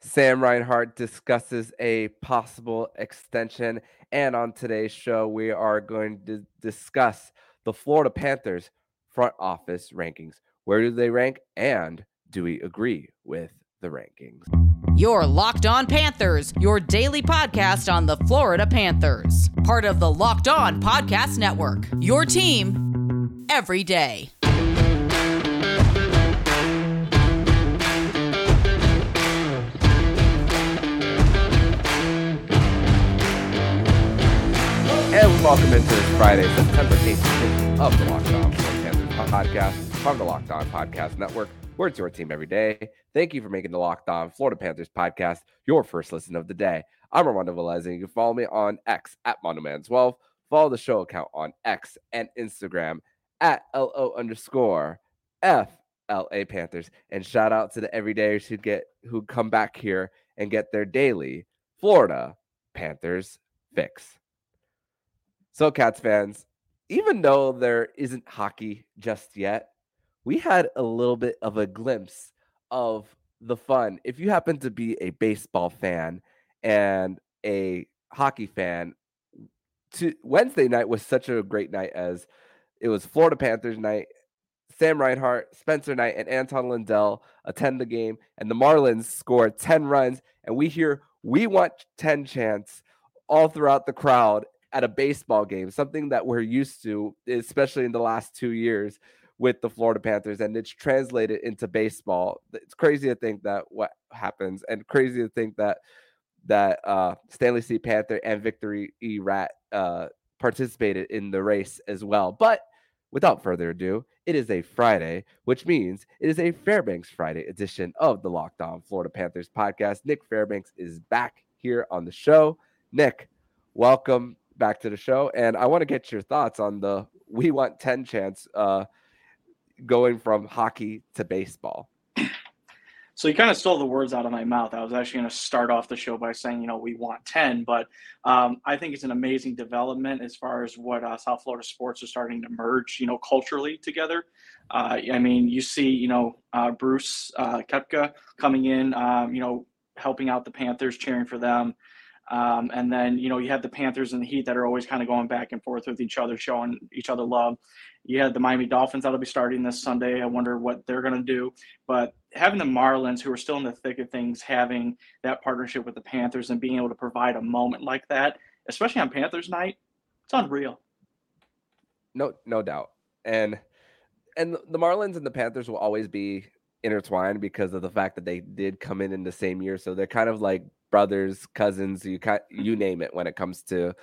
Sam Reinhart discusses a possible extension. And on today's show, we are going to discuss the Florida Panthers front office rankings. Where do they rank? And do we agree with the rankings? Your Locked On Panthers, your daily podcast on the Florida Panthers. Part of the Locked On Podcast Network. Your team every day. And welcome into this Friday, September 18th of the Locked On Panthers podcast from the Locked On Podcast Network, where it's your team every day. Thank you for making the Locked On Florida Panthers podcast your first listen of the day. I'm Armando Velez, and you can follow me on X at Mandoman12. Follow the show account on X and Instagram at LO underscore FLA Panthers. And shout out to the everydayers who get who come back here and get their daily Florida Panthers fix. So, Cats fans, even though there isn't hockey just yet, we had a little bit of a glimpse of the fun. If you happen to be a baseball fan and a hockey fan, to Wednesday night was such a great night as it was Florida Panthers night. Sam Reinhart, Spencer Knight, and Anton Lundell attend the game, and the Marlins score 10 runs. And we hear we want 10 chants all throughout the crowd at a baseball game, something that we're used to, especially in the last two years with the Florida Panthers, and it's translated into baseball. It's crazy to think that what happens, and crazy to think that that uh, Stanley C. Panther and Victory E. Rat uh, participated in the race as well. But without further ado, it is a Friday, which means it is a Fairbanks Friday edition of the Locked On Florida Panthers podcast. Nick Fairbanks is back here on the show. Nick, welcome back to the show, and I want to get your thoughts on the "We Want Ten" chance uh, going from hockey to baseball. So you kind of stole the words out of my mouth. I was actually going to start off the show by saying, you know, we want 10, but um, I think it's an amazing development as far as what uh, South Florida sports are starting to merge, you know, culturally together. Uh, I mean, you see, you know, uh, Brooks uh, Koepka coming in, um, you know, helping out the Panthers, cheering for them. Um, and then, you know, you have the Panthers and the Heat that are always kind of going back and forth with each other, showing each other love. You had the Miami Dolphins that'll be starting this Sunday. I wonder what they're going to do. But having the Marlins, who are still in the thick of things, having that partnership with the Panthers and being able to provide a moment like that, especially on Panthers night, it's unreal. No, no doubt. And and the Marlins and the Panthers will always be intertwined because of the fact that they did come in in the same year. So they're kind of like brothers, cousins, you you name it when it comes to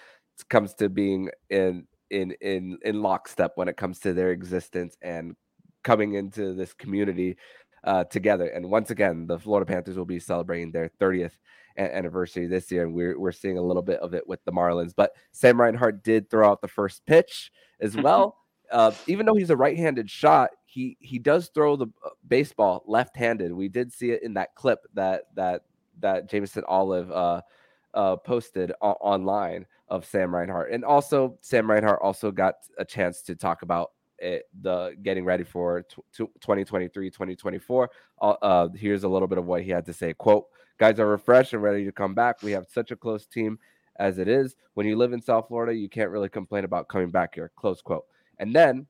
comes to being in in in in lockstep when it comes to their existence and coming into this community uh, together. And once again, the Florida Panthers will be celebrating their 30th anniversary this year, and we're we're seeing a little bit of it with the Marlins. But Sam Reinhart did throw out the first pitch as well. uh, even though he's a right-handed shot, he he does throw the uh, baseball left-handed. We did see it in that clip that that that Jameson Olive uh, uh, posted o- online of Sam Reinhart, and also Sam Reinhart also got a chance to talk about it, the getting ready for t- t- 2023 2024 uh, uh, here's a little bit of what he had to say. Quote guys are refreshed and ready to come back. We have such a close team as it is. When you live in south florida you can't really complain about coming back here. Close quote. And then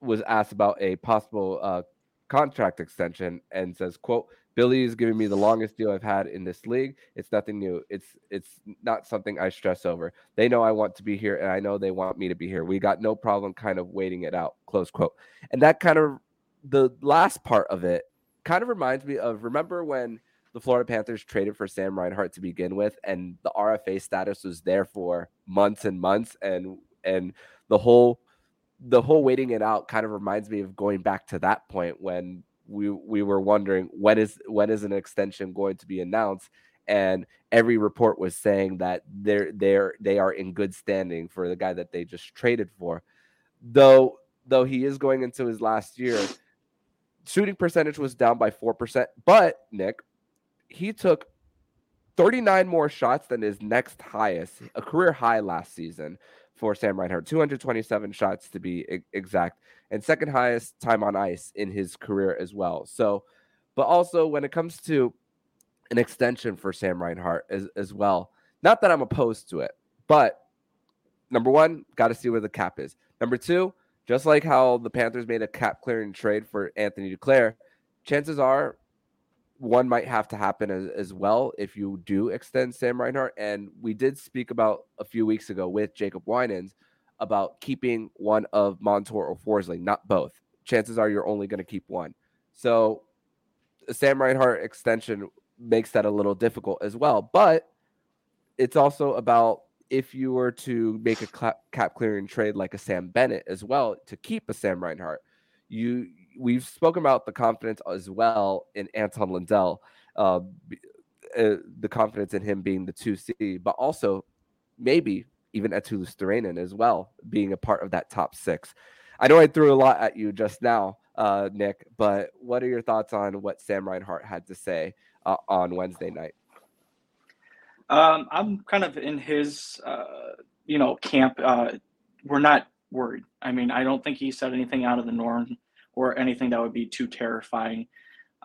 was asked about a possible uh, contract extension and says quote Billy is giving me the longest deal I've had in this league. It's nothing new. It's it's not something I stress over. They know I want to be here, and I know they want me to be here. We got no problem kind of waiting it out. Close quote. And that kind of the last part of it kind of reminds me of remember when the Florida Panthers traded for Sam Reinhart to begin with, and the RFA status was there for months and months, and and the whole the whole waiting it out kind of reminds me of going back to that point when we we were wondering when is when is an extension going to be announced? And every report was saying that they're they're they are in good standing for the guy that they just traded for. Though though he is going into his last year shooting percentage was down by 4% but nick he took 39 more shots than his next highest a career high last season for Sam Reinhart, 227 shots to be exact, and second highest time on ice in his career as well. So, but also when it comes to an extension for Sam Reinhart as, as well. Not that I'm opposed to it, but number one, got to see where the cap is. Number two, just like how the Panthers made a cap clearing trade for Anthony Duclair, chances are one might have to happen as, as, well if you do extend Sam Reinhart. And we did speak about a few weeks ago with Jacob Winans about keeping one of Montour or Forsling, not both. Chances are you're only going to keep one. So a Sam Reinhart extension makes that a little difficult as well. But it's also about if you were to make a cap clearing trade like a Sam Bennett as well to keep a Sam Reinhart, you we've spoken about the confidence as well in Anton Lundell, uh, uh, the confidence in him being the two C, but also maybe even Eetu Luostarinen as well being a part of that top six. I know I threw a lot at you just now, uh, Nick, but what are your thoughts on what Sam Reinhart had to say uh, on Wednesday night? Um, I'm kind of in his, uh, you know, camp. Uh, we're not worried. I mean, I don't think he said anything out of the norm or anything that would be too terrifying.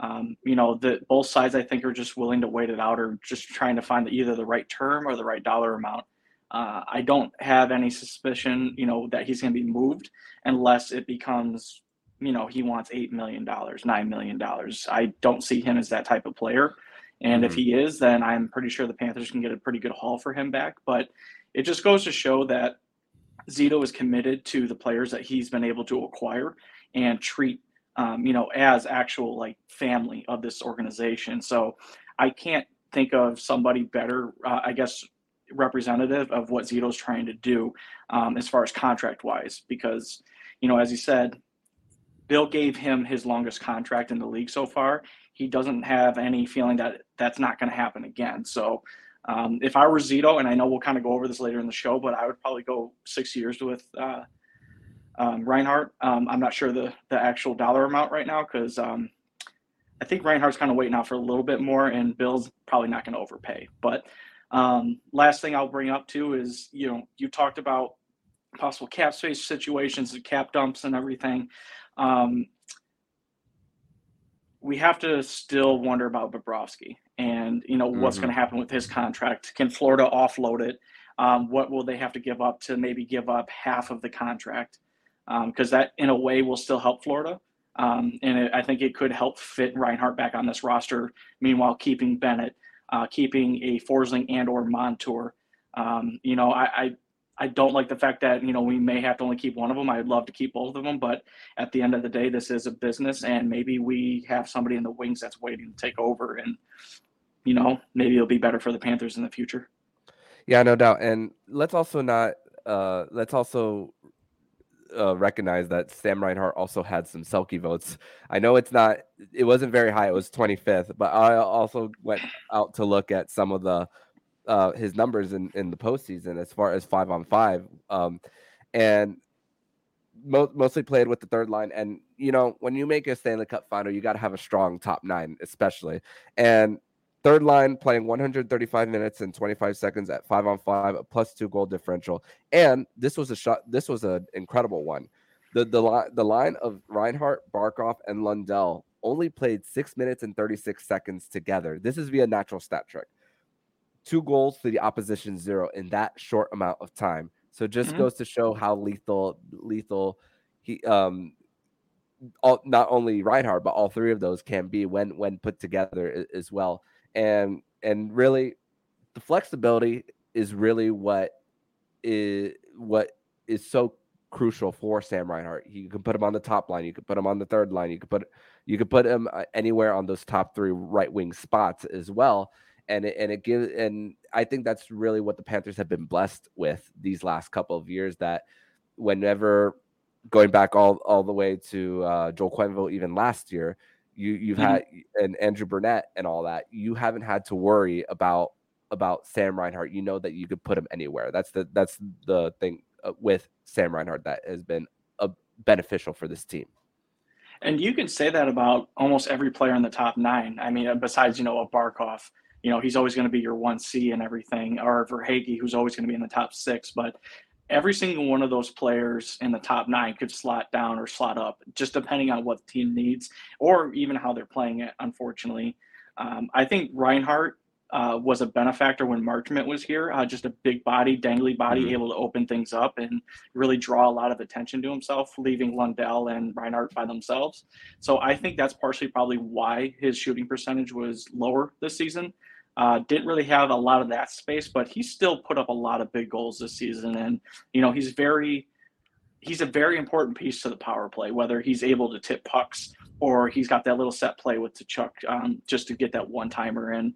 Um, you know, the both sides I think are just willing to wait it out or just trying to find the, either the right term or the right dollar amount. Uh, I don't have any suspicion, you know, that he's going to be moved unless it becomes, you know, he wants eight million dollars, nine million dollars. I don't see him as that type of player. And mm-hmm. if he is, then I'm pretty sure the Panthers can get a pretty good haul for him back. But it just goes to show that Zito is committed to the players that he's been able to acquire and treat, um, you know, as actual like family of this organization. So I can't think of somebody better, uh, I guess, representative of what Zito's trying to do um, as far as contract wise, because, you know, as he said, Bill gave him his longest contract in the league so far. He doesn't have any feeling that that's not going to happen again. So, um, if I were Zito, and I know we'll kind of go over this later in the show, but I would probably go six years with uh, um, Reinhart. Um, I'm not sure the the actual dollar amount right now because um, I think Reinhart's kind of waiting out for a little bit more, and Bill's probably not going to overpay. But um, last thing I'll bring up too is you know you talked about possible cap space situations and cap dumps and everything. Um, we have to still wonder about Bobrovsky and you know what's mm-hmm. going to happen with his contract. Can Florida offload it? Um, what will they have to give up to maybe give up half of the contract? Because um, that, in a way, will still help Florida, um, and it, I think it could help fit Reinhart back on this roster. Meanwhile, keeping Bennett, uh, keeping a Forsling and or Montour. Um, you know, I, I I don't like the fact that you know we may have to only keep one of them. I'd love to keep both of them, but at the end of the day, this is a business, and maybe we have somebody in the wings that's waiting to take over, and you know maybe it'll be better for the Panthers in the future. Yeah, no doubt. And let's also not uh, let's also uh, recognize that Sam Reinhart also had some Selke votes. I know it's not, it wasn't very high. It was 25th, but I also went out to look at some of the uh, his numbers in, in the postseason as far as five on five. Um, and mo- mostly played with the third line. And, you know, when you make a Stanley Cup final, you got to have a strong top nine, especially. And third line playing 135 minutes and 25 seconds at five on five, a plus two goal differential. And this was a shot, this was an incredible one. The, the, the line of Reinhart, Barkov, and Lundell only played six minutes and 36 seconds together. This is via natural stat trick two goals to the opposition zero in that short amount of time. So just mm-hmm. goes to show how lethal lethal he um all, not only Reinhart but all three of those can be when when put together as well. And and really the flexibility is really what is what is so crucial for Sam Reinhart. You can put him on the top line, you could put him on the third line, you could put you could put him uh, anywhere on those top 3 right wing spots as well and it, and it gives and I think that's really what the Panthers have been blessed with these last couple of years. That whenever going back all all the way to uh, Joel Quenneville, even last year, you you've mm-hmm. had and Andrew Brunette and all that. You haven't had to worry about about Sam Reinhart. You know that you could put him anywhere. That's the that's the thing uh, with Sam Reinhart that has been a, uh, beneficial for this team. And you can say that about almost every player in the top nine. I mean, besides you know a Barkov you know, he's always going to be your 1C and everything, or Verhaeghe, who's always going to be in the top six. But every single one of those players in the top nine could slot down or slot up, just depending on what the team needs or even how they're playing it, unfortunately. Um, I think Reinhart uh, was a benefactor when Marchment was here. Uh, just a big body, dangly body, mm-hmm. able to open things up and really draw a lot of attention to himself, leaving Lundell and Reinhart by themselves. So I think that's partially probably why his shooting percentage was lower this season. Uh, didn't really have a lot of that space, but he still put up a lot of big goals this season. And, you know, he's very, he's a very important piece to the power play, whether he's able to tip pucks or he's got that little set play with Tkachuk um, just to get that one timer in.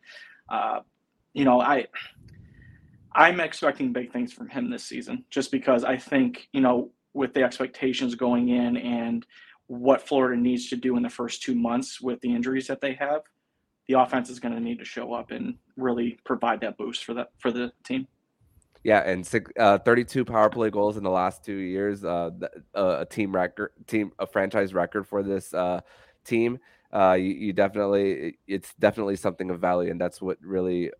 Uh, you know, I I'm expecting big things from him this season, just because I think you know with the expectations going in and what Florida needs to do in the first two months with the injuries that they have, the offense is going to need to show up and really provide that boost for that for the team. Yeah, and six, uh, 32 power play goals in the last two years, uh, uh, a team record, team a franchise record for this uh, team uh, you, you, definitely it's definitely something of value, and that's what really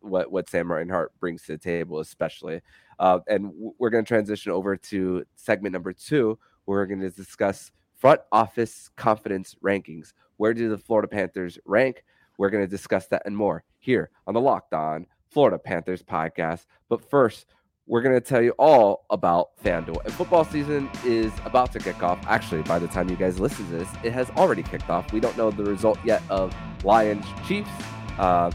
what what Sam Reinhart brings to the table, especially. Uh, and we're going to transition over to segment number two, where we're going to discuss front office confidence rankings. Where do the Florida Panthers rank? We're going to discuss that and more here on the Locked On Florida Panthers podcast. But first, we're going to tell you all about FanDuel. And football season is about to kick off. Actually, by the time you guys listen to this, it has already kicked off. We don't know the result yet of Lions Chiefs. Uh,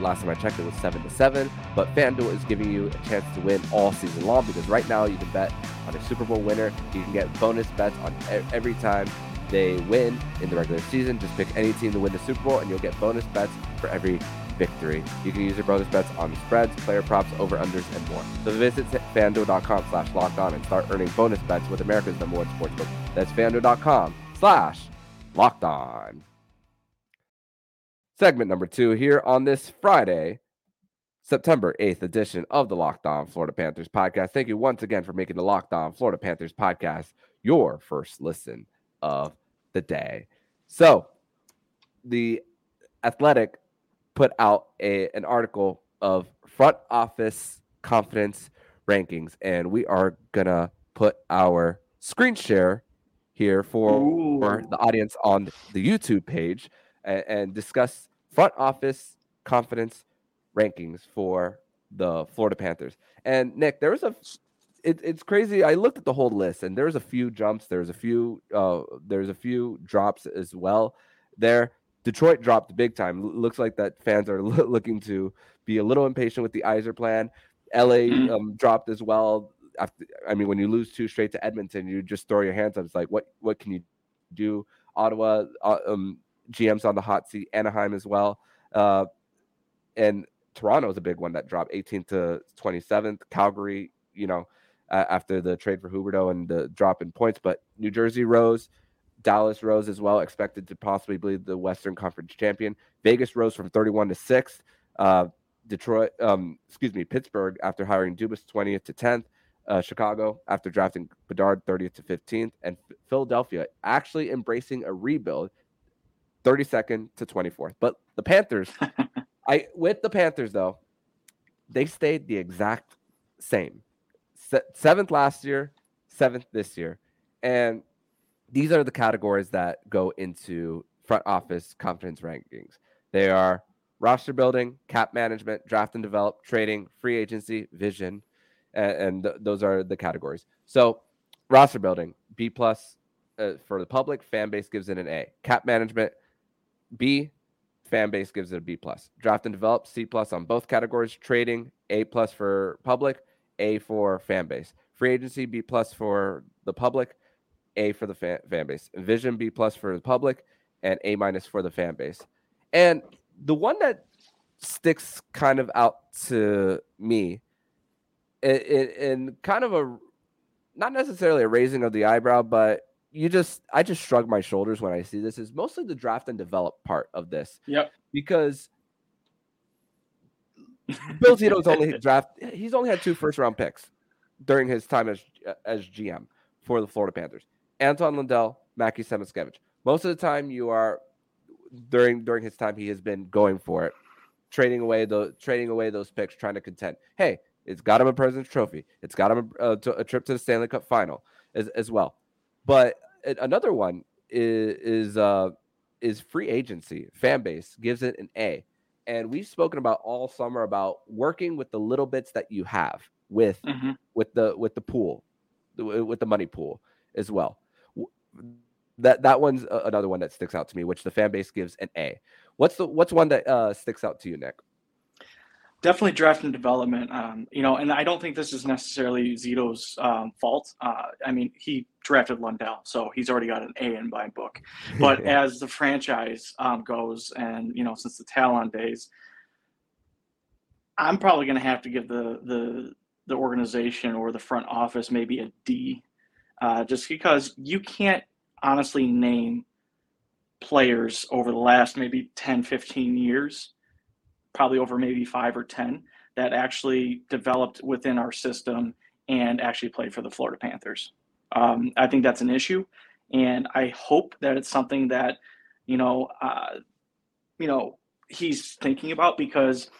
last time I checked, it was seven to seven. But FanDuel is giving you a chance to win all season long because right now you can bet on a Super Bowl winner. You can get bonus bets on every time they win in the regular season. Just pick any team to win the Super Bowl, and you'll get bonus bets for every victory. You can use your bonus bets on spreads, player props, over unders, and more. So visit fanduel.com slash locked on and start earning bonus bets with America's number one sportsbook. That's fanduel.com slash locked on. Segment number two here on this Friday, September 8th edition of the Locked On Florida Panthers podcast. Thank you once again for making the Locked On Florida Panthers podcast your first listen of the day. So, the Athletic put out a, an article of front office confidence rankings, and we are gonna put our screen share here for, for the audience on the YouTube page and, and discuss front office confidence rankings for the Florida Panthers. And Nick, there was a it, it's crazy. I looked at the whole list, and there's a few jumps. There's a few. Uh, there's a few drops as well. There, Detroit dropped big time. looks like that fans are looking to be a little impatient with the Yzer plan. LA mm-hmm. um, dropped as well. After, I mean, when you lose two straight to Edmonton, you just throw your hands up. It's like, what what can you do? Ottawa, uh, um, GM's on the hot seat. Anaheim as well, uh, and Toronto is a big one that dropped 18th to 27th. Calgary, you know, uh, after the trade for Huberdeau and the drop in points, but New Jersey rose. Dallas rose as well, expected to possibly be the Western Conference champion. Vegas rose from 31 to 6th. Uh, Detroit, um, excuse me, Pittsburgh after hiring Dubas 20th to 10th. Uh, Chicago after drafting Bedard 30th to 15th. And Philadelphia actually embracing a rebuild 32nd to 24th. But the Panthers, I with the Panthers though, they stayed the exact same. Se- seventh last year, seventh this year. And these are the categories that go into front office confidence rankings. They are roster building, cap management, draft and develop, trading, free agency, vision, and, and th- those are the categories. So, roster building, B plus uh, for the public. Fan base gives it an A. Cap management, B. Fan base gives it a B plus. Draft and develop, C plus on both categories. Trading, A plus for public, A for fan base. Free agency, B plus for the public a for the fan, fan base, Vision B plus for the public, and A minus for the fan base. And the one that sticks kind of out to me, in kind of a not necessarily a raising of the eyebrow, but you just I just shrug my shoulders when I see this is mostly the draft and develop part of this. Yep. Because Bill Zito's only draft he's only had two first round picks during his time as as GM for the Florida Panthers. Anton Lundell, Mackie Samoskevich. Most of the time, you are during during his time, he has been going for it, trading away the trading away those picks, trying to contend. Hey, it's got him a President's Trophy. It's got him a, a, a trip to the Stanley Cup Final as, as well. But another one is is uh, is free agency. Fan base gives it an A. And we've spoken about all summer about working with the little bits that you have with mm-hmm. with the with the pool, with the money pool as well. That that one's another one that sticks out to me, which the fan base gives an A. What's the what's one that uh, sticks out to you, Nick? Definitely draft and development. Um, you know, and I don't think this is necessarily Zito's um, fault. Uh, I mean, he drafted Lundell, so he's already got an A in my book. But as the franchise um, goes, and you know, since the Talon days, I'm probably going to have to give the the the organization or the front office maybe a D, uh, just because you can't honestly name players over the last maybe 10, 15 years probably over maybe five or 10 that actually developed within our system and actually played for the Florida Panthers. Um, I think that's an issue. And I hope that it's something that, you know, uh, you know, he's thinking about because,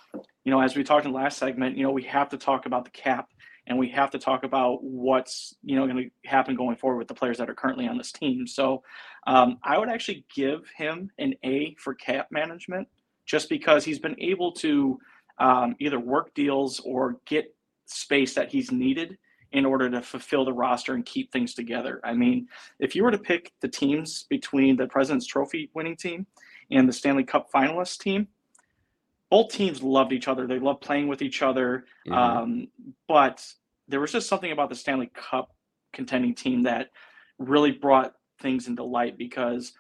you know, as we talked in the last segment, you know, we have to talk about the cap and we have to talk about what's you know going to happen going forward with the players that are currently on this team. So um, I would actually give him an A for cap management just because he's been able to um, either work deals or get space that he's needed in order to fulfill the roster and keep things together. I mean, if you were to pick the teams between the President's Trophy winning team and the Stanley Cup finalist team, both teams loved each other. They loved playing with each other. Mm-hmm. Um, but there was just something about the Stanley Cup contending team that really brought things into light because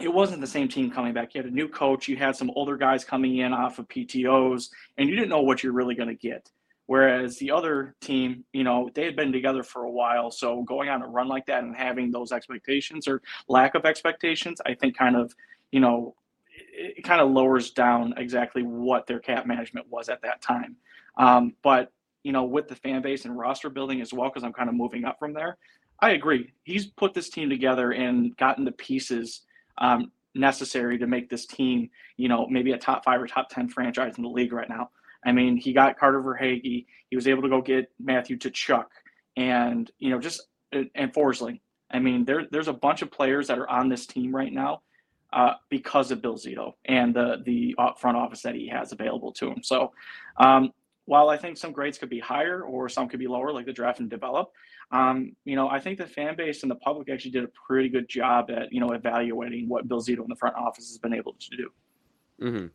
it wasn't the same team coming back. You had a new coach, you had some older guys coming in off of PTOs, and you didn't know what you're really going to get. Whereas the other team, you know, they had been together for a while. So going on a run like that and having those expectations or lack of expectations, I think kind of, you know, it, kind of lowers down exactly what their cap management was at that time. Um, but, you know, with the fan base and roster building as well, because I'm kind of moving up from there, I agree. He's put this team together and gotten the pieces um, necessary to make this team, you know, maybe a top five or top 10 franchise in the league right now. I mean, he got Carter Verhaeghe. He was able to go get Matthew Tkachuk and, you know, just, and Forsling. I mean, there, there's a bunch of players that are on this team right now uh, because of Bill Zito and the, the front office that he has available to him. So, um, while I think some grades could be higher or some could be lower, like the draft and develop, um, you know, I think the fan base and the public actually did a pretty good job at, you know, evaluating what Bill Zito in the front office has been able to do. Mm-hmm.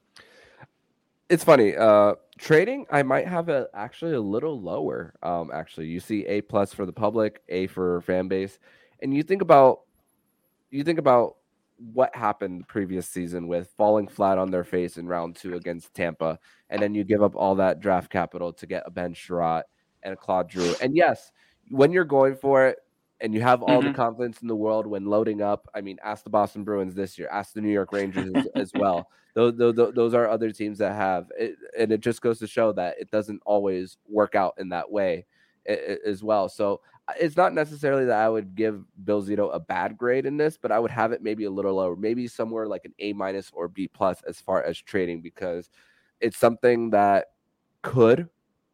It's funny. Uh, trading, I might have a actually a little lower. Um, actually, you see A plus for the public, A for fan base, and you think about you think about what happened the previous season with falling flat on their face in round two against Tampa, and then you give up all that draft capital to get a Ben Chiarot and a Claude Giroux. And yes, when you're going for it and you have all mm-hmm. the confidence in the world when loading up, I mean, ask the Boston Bruins this year, ask the New York Rangers as, as, well. Those, those, those are other teams that have it, and it just goes to show that it doesn't always work out in that way as well. So uh, it's not necessarily that I would give Bill Zito a bad grade in this, but I would have it maybe a little lower, maybe somewhere like an A minus or B plus as far as trading because it's something that could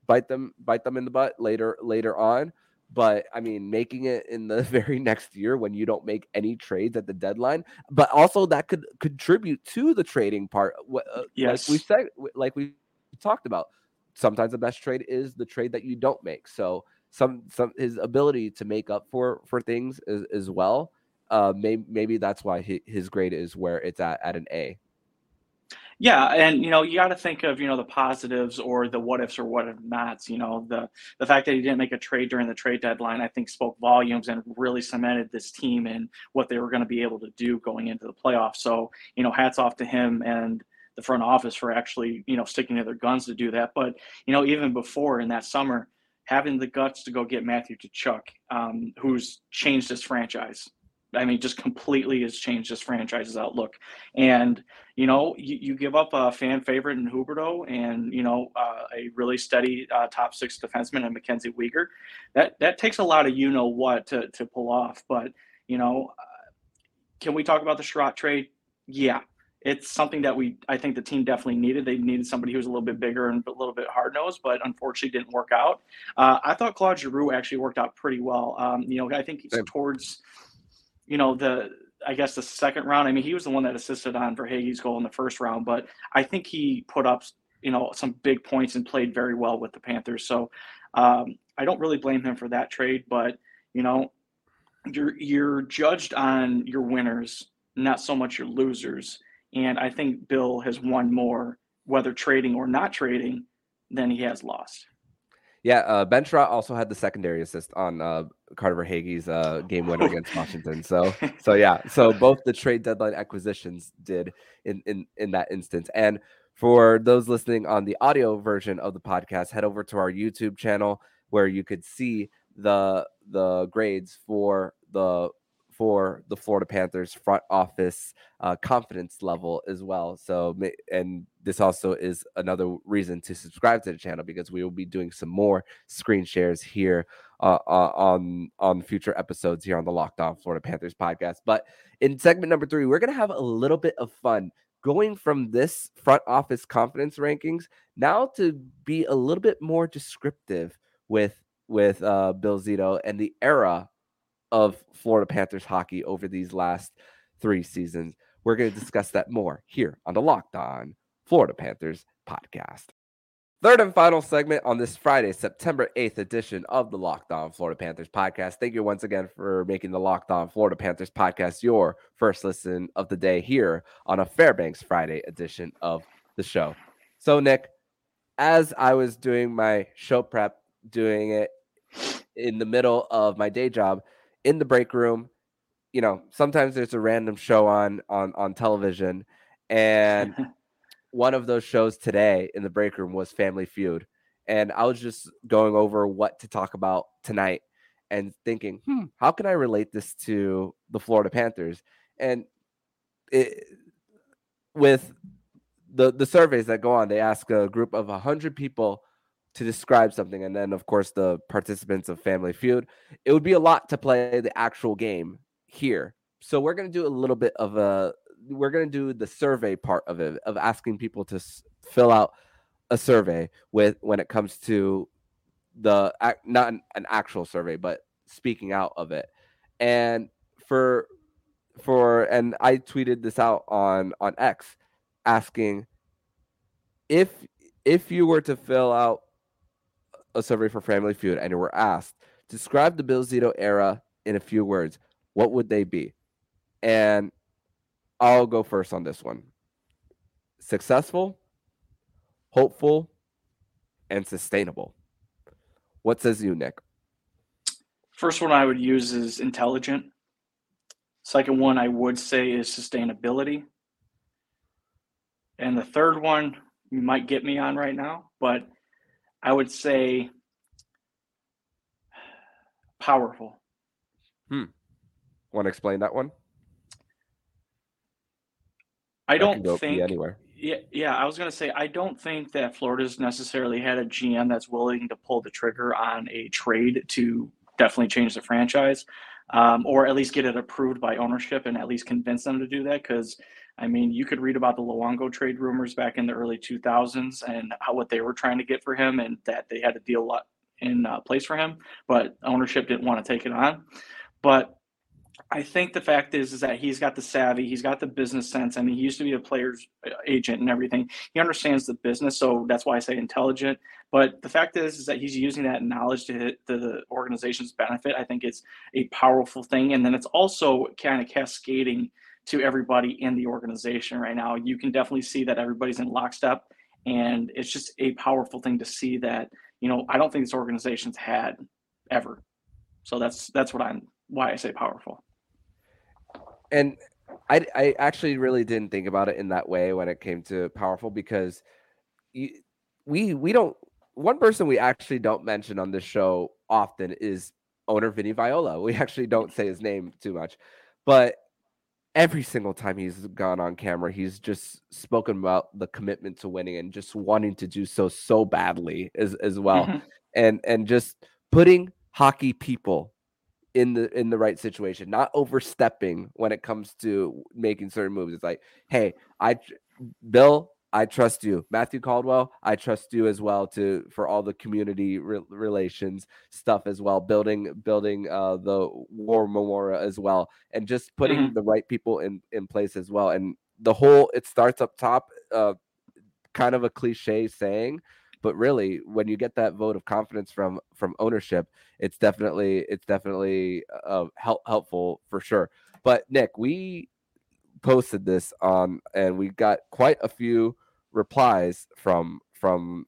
bite them bite them in the butt later later on but I mean, making it in the very next year when you don't make any trades at the deadline, but also that could contribute to the trading part. Uh, yes, like we said, like we talked about, sometimes the best trade is the trade that you don't make. So some some his ability to make up for for things as, as well. Uh, maybe maybe that's why his grade is where it's at at an A. Yeah, and you know you got to think of you know the positives or the what ifs or what if nots. You know the the fact that he didn't make a trade during the trade deadline, I think, spoke volumes and really cemented this team and what they were going to be able to do going into the playoffs. So you know, hats off to him and the front office for actually you know sticking to their guns to do that. But you know, even before in that summer, having the guts to go get Matthew Tkachuk, um, who's changed his franchise I mean, just completely has changed this franchise's outlook. And you know, you, you give up a fan favorite in Huberdeau and you know uh, a really steady uh, top six defenseman in Mackenzie Weegar. That that takes a lot of you know what to to pull off. But you know, uh, can we talk about the Chiarot trade? Yeah, it's something that we I think the team definitely needed. They needed somebody who was a little bit bigger and a little bit hard nosed, but unfortunately didn't work out. Uh, I thought Claude Giroux actually worked out pretty well. Um, you know, I think he's towards you know the I guess the second round. I mean, he was the one that assisted on Verhaeghe's goal in the first round, but I think he put up you know some big points and played very well with the Panthers. So um, I don't really blame him for that trade, but you know you're you're judged on your winners, not so much your losers. And I think Bill has won more, whether trading or not trading, than he has lost. Yeah, uh, Ben Chiarot also had the secondary assist on uh, Carter Verhaeghe's uh, game winner against Washington. So, so yeah, so both the trade deadline acquisitions did in in in that instance. And for those listening on the audio version of the podcast, head over to our YouTube channel where you could see the the grades for the for the Florida Panthers front office uh, confidence level as well. So, and this also is another reason to subscribe to the channel because we will be doing some more screen shares here uh, uh, on on future episodes here on the Locked On Florida Panthers podcast. But in segment number three, we're gonna have a little bit of fun going from this front office confidence rankings now to be a little bit more descriptive with with uh, Bill Zito and the era of Florida Panthers hockey over these last three seasons. We're going to discuss that more here on the Locked On Florida Panthers podcast. Third and final segment on this Friday, September 8th edition of the Locked On Florida Panthers podcast. Thank you once again for making the Locked On Florida Panthers podcast your first listen of the day here on a Fairbanks Friday edition of the show. So, Nick, as I was doing my show prep, doing it in the middle of my day job, in the break room. You know, sometimes there's a random show on on on television, and one of those shows today in the break room was Family Feud, and I was just going over what to talk about tonight and thinking, hmm, how can I relate this to the Florida Panthers? And it, with the the surveys that go on, they ask a group of hundred people to describe something, and then of course the participants of Family Feud. It would be a lot to play the actual game here. So we're gonna do a little bit of a. We're gonna do the survey part of it of asking people to s- fill out a survey with when it comes to the not an, an actual survey, but speaking out of it. And for for and I tweeted this out on on X asking if if you were to fill out a survey for Family Feud and you were asked, describe the Bill Zito era in a few words, what would they be? And I'll go first on this one. Successful, hopeful, and sustainable. What says you, Nick? First one I would use is intelligent. Second one I would say is sustainability. And the third one you might get me on right now, but I would say powerful. Hmm. Want to explain that one? I don't think anywhere. Yeah, yeah. I was gonna say I don't think that Florida's necessarily had a GM that's willing to pull the trigger on a trade to definitely change the franchise, um, or at least get it approved by ownership and at least convince them to do that. Because I mean, you could read about the Luongo trade rumors back in the early 2000s and how what they were trying to get for him, and that they had a deal in uh, place for him, but ownership didn't want to take it on. But I think the fact is is that he's got the savvy, he's got the business sense. I mean, he used to be a player's uh, agent and everything. He understands the business, so that's why I say intelligent. But the fact is is that he's using that knowledge to hit the organization's benefit. I think it's a powerful thing, and then it's also kind of cascading to everybody in the organization right now. You can definitely see that everybody's in lockstep, and it's just a powerful thing to see that. You know, I don't think this organization's had ever. So that's that's what I'm why I say powerful. And I I actually really didn't think about it in that way when it came to powerful because you, we we don't one person we actually don't mention on this show often is owner Vinny Viola. We actually don't say his name too much, but every single time he's gone on camera, he's just spoken about the commitment to winning and just wanting to do so so badly as as well, mm-hmm. and and just putting hockey people in the in the right situation, not overstepping when it comes to making certain moves. It's like, hey, I Bill, I trust you, Matthew Caldwell. I trust you as well to for all the community re- relations stuff as well, building building uh, the war memorial as well, and just putting Mhm. the right people in in place as well. And the whole it starts up top, uh, kind of a cliche saying, but really when you get that vote of confidence from from ownership, it's definitely it's definitely uh, help, helpful for sure. But Nick, we posted this on and we got quite a few replies from from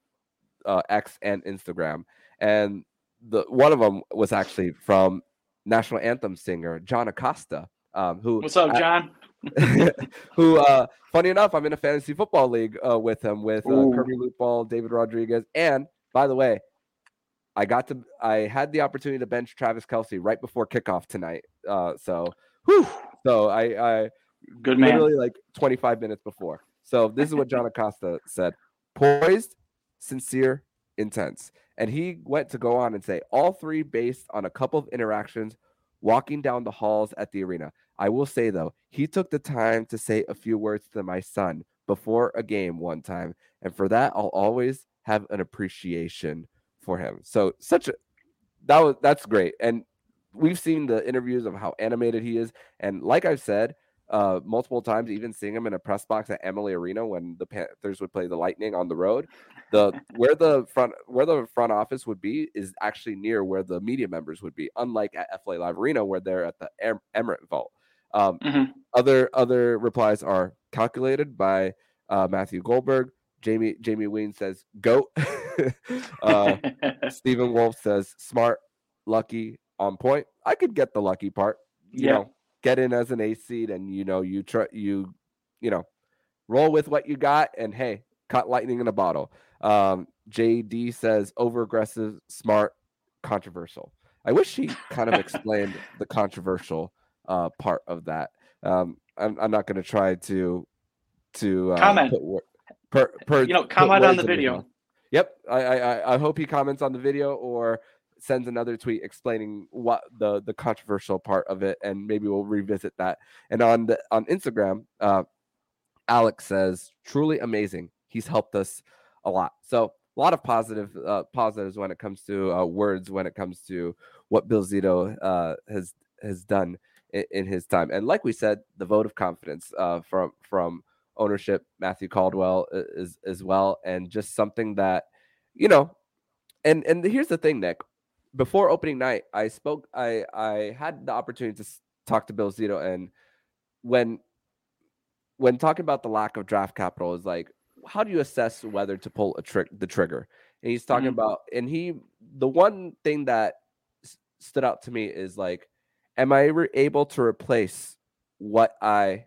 uh, X and Instagram, and the one of them was actually from national anthem singer John Acosta, um, who What's up, I- John? who uh funny enough i'm in a fantasy football league uh, with him with uh, Ooh. kirby Loopball, david rodriguez and by the way i got to i had the opportunity to bench travis kelce right before kickoff tonight uh so whew, so i i Good man. literally like 25 minutes before so this is what john acosta said poised sincere intense. And he went to go on and say all three based on a couple of interactions walking down the halls at the arena. I will say though, he took the time to say a few words to my son before a game one time, and for that I'll always have an appreciation for him. So such a that was that's great, and we've seen the interviews of how animated he is, and like I've said uh multiple times, even seeing him in a press box at Amalie Arena when the Panthers would play the Lightning on the road, the where the front where the front office would be is actually near where the media members would be, unlike at FLA Live Arena where they're at the em- Emirate Vault. Um, Mhm. other other replies are calculated by uh, Matthew Goldberg. Jamie Jamie Ween says goat. uh, Stephen Wolf says smart, lucky, on point. I could get the lucky part. You Yeah. know, get in as an A seed, and you know you try you you know roll with what you got, and hey, caught lightning in a bottle. Um, JD says over aggressive, smart, controversial. I wish he kind of explained the controversial uh, part of that. Um, I'm, I'm not going to try to to uh, Comment. put per, per, you know, comment on the video. Yep, I I- I hope he comments on the video or sends another tweet explaining what the the controversial part of it, and maybe we'll revisit that. And on the on Instagram, uh, Alex says, "Truly amazing. He's helped us a lot." So a lot of positive uh, positives when it comes to uh, words, when it comes to what Bill Zito uh, has has done in, in his time. And like we said, the vote of confidence uh, from from ownership, Matthew Caldwell is as well, and just something that you know. And and here's the thing, Nick. Before opening night, I spoke. I I had the opportunity to talk to Bill Zito, and when when talking about the lack of draft capital, is like, how do you assess whether to pull a trick the trigger? And he's talking Mhm. about, and he the one thing that s- stood out to me is like, am I re- able to replace what I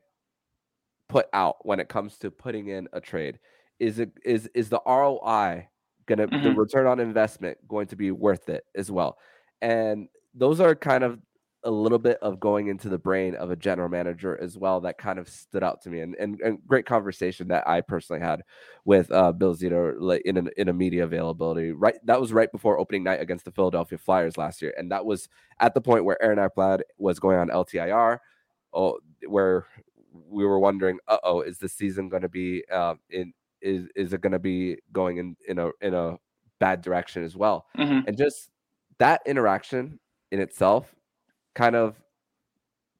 put out when it comes to putting in a trade? Is it is is the ROI gonna the Mhm. return on investment going to be worth it as well? And those are kind of a little bit of going into the brain of a general manager as well that kind of stood out to me and and, and great conversation that I personally had with uh, Bill Zito like in an, in a media availability right that was right before opening night against the Philadelphia Flyers last year and that was at the point where Aaron Ekblad was going on LTIR oh where we were wondering uh oh is the season going to be uh, in is is it going to be going in in a in a bad direction as well Mhm. and just that interaction in itself kind of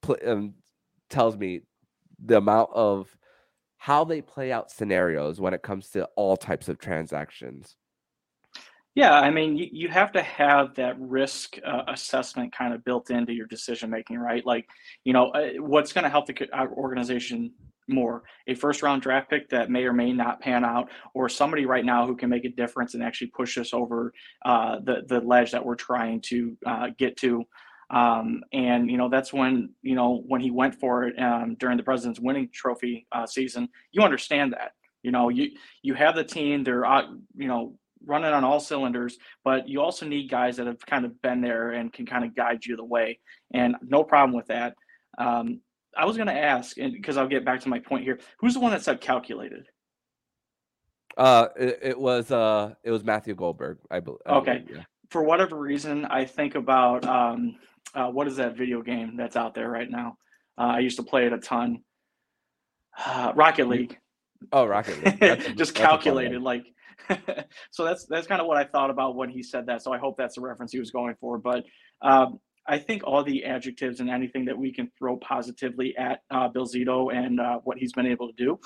pl- um, tells me the amount of how they play out scenarios when it comes to all types of transactions. Yeah, I mean, you, you have to have that risk uh, assessment kind of built into your decision making, right? Like, you know, uh, what's going to help the organization more? A first round draft pick that may or may not pan out, or somebody right now who can make a difference and actually push us over uh, the the ledge that we're trying to uh, get to. Um, and you know, that's when you know when he went for it um, during the President's winning trophy uh, season. You understand that. You know, you you have the team. They're uh, you know running on all cylinders, but you also need guys that have kind of been there and can kind of guide you the way. And no problem with that. Um, I was going to ask, and because I'll get back to my point here, who's the one that said calculated? Uh, it, it was uh, it was Matthew Goldberg, I, bel I Okay. believe. Yeah. For whatever reason, I think about um, uh, what is that video game that's out there right now? Uh, I used to play it a ton. Uh, Rocket League. Oh, Rocket League. Just calculated like. so that's that's kind of what I thought about when he said that. So I hope that's the reference he was going for. But um, I think all the adjectives and anything that we can throw positively at uh, Bill Zito and uh, what he's been able to do,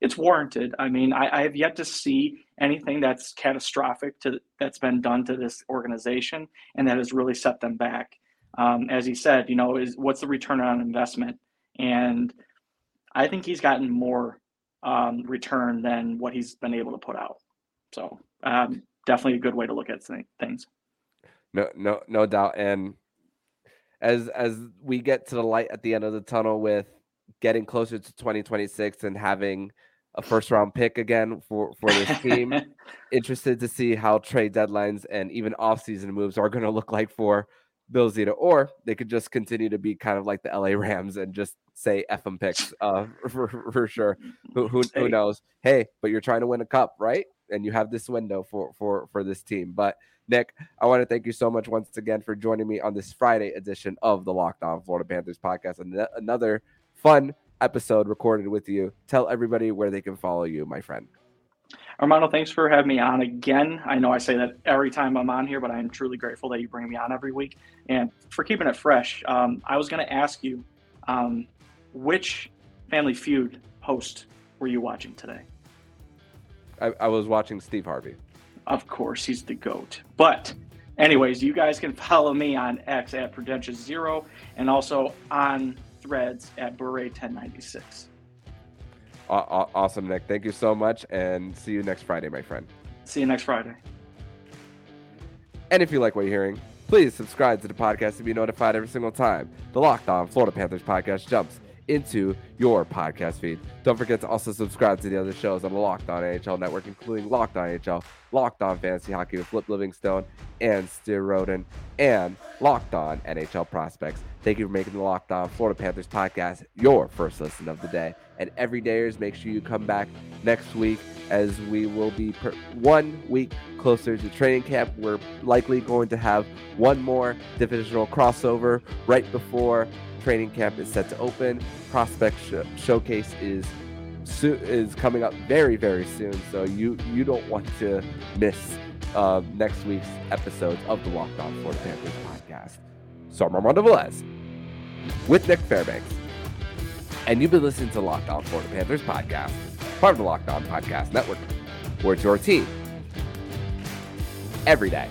it's warranted. I mean, I, I, have yet to see anything that's catastrophic to that's been done to this organization and that has really set them back. Um, as he said, you know, is what's the return on investment? And I think he's gotten more um, return than what he's been able to put out. So um, definitely a good way to look at things. No, no, no doubt. And as as we get to the light at the end of the tunnel with getting closer to 2026 and having a first round pick again for for this team. Interested to see how trade deadlines and even offseason moves are going to look like for Bill Zito, or they could just continue to be kind of like the LA Rams and just say F them picks uh, for, for sure. Who, who, who knows? Hey, but you're trying to win a cup, right? And you have this window for for for this team. But Nick, I want to thank you so much once again for joining me on this Friday edition of the Locked On Florida Panthers podcast. And another fun episode recorded with you. Tell everybody where they can follow you, my friend. Armando, thanks for having me on again. I know I say that every time I'm on here, but I'm truly grateful that you bring me on every week and for keeping it fresh. Um, I was going to ask you um, which Family Feud host were you watching today? I, I was watching Steve Harvey. Of course, he's the GOAT. But, anyways, you guys can follow me on X at Prudentia Zero and also on threads at Bure 1096. Awesome, Nick. Thank you so much, and see you next Friday, my friend. See you next Friday. And if you like what you're hearing, please subscribe to the podcast to be notified every single time the Locked On Florida Panthers podcast jumps into your podcast feed. Don't forget to also subscribe to the other shows on the Locked On NHL network, including Locked On NHL, Locked On Fantasy Hockey with Flip Livingstone and Steer Roden, and Locked On NHL Prospects. Thank you for making the Locked On Florida Panthers podcast your first listen of the day. And every dayers, make sure you come back next week as we will be per- one week closer to training camp. We're likely going to have one more divisional crossover right before training camp is set to open. Prospect sh- showcase is so- is coming up very very soon, so you you don't want to miss uh, next week's episodes of the Locked On Florida Panthers podcast. So I'm Armando Velez with Nick Fairbanks, and you've been listening to Locked On Florida Panthers podcast, part of the Locked On Podcast Network, where it's your team every day.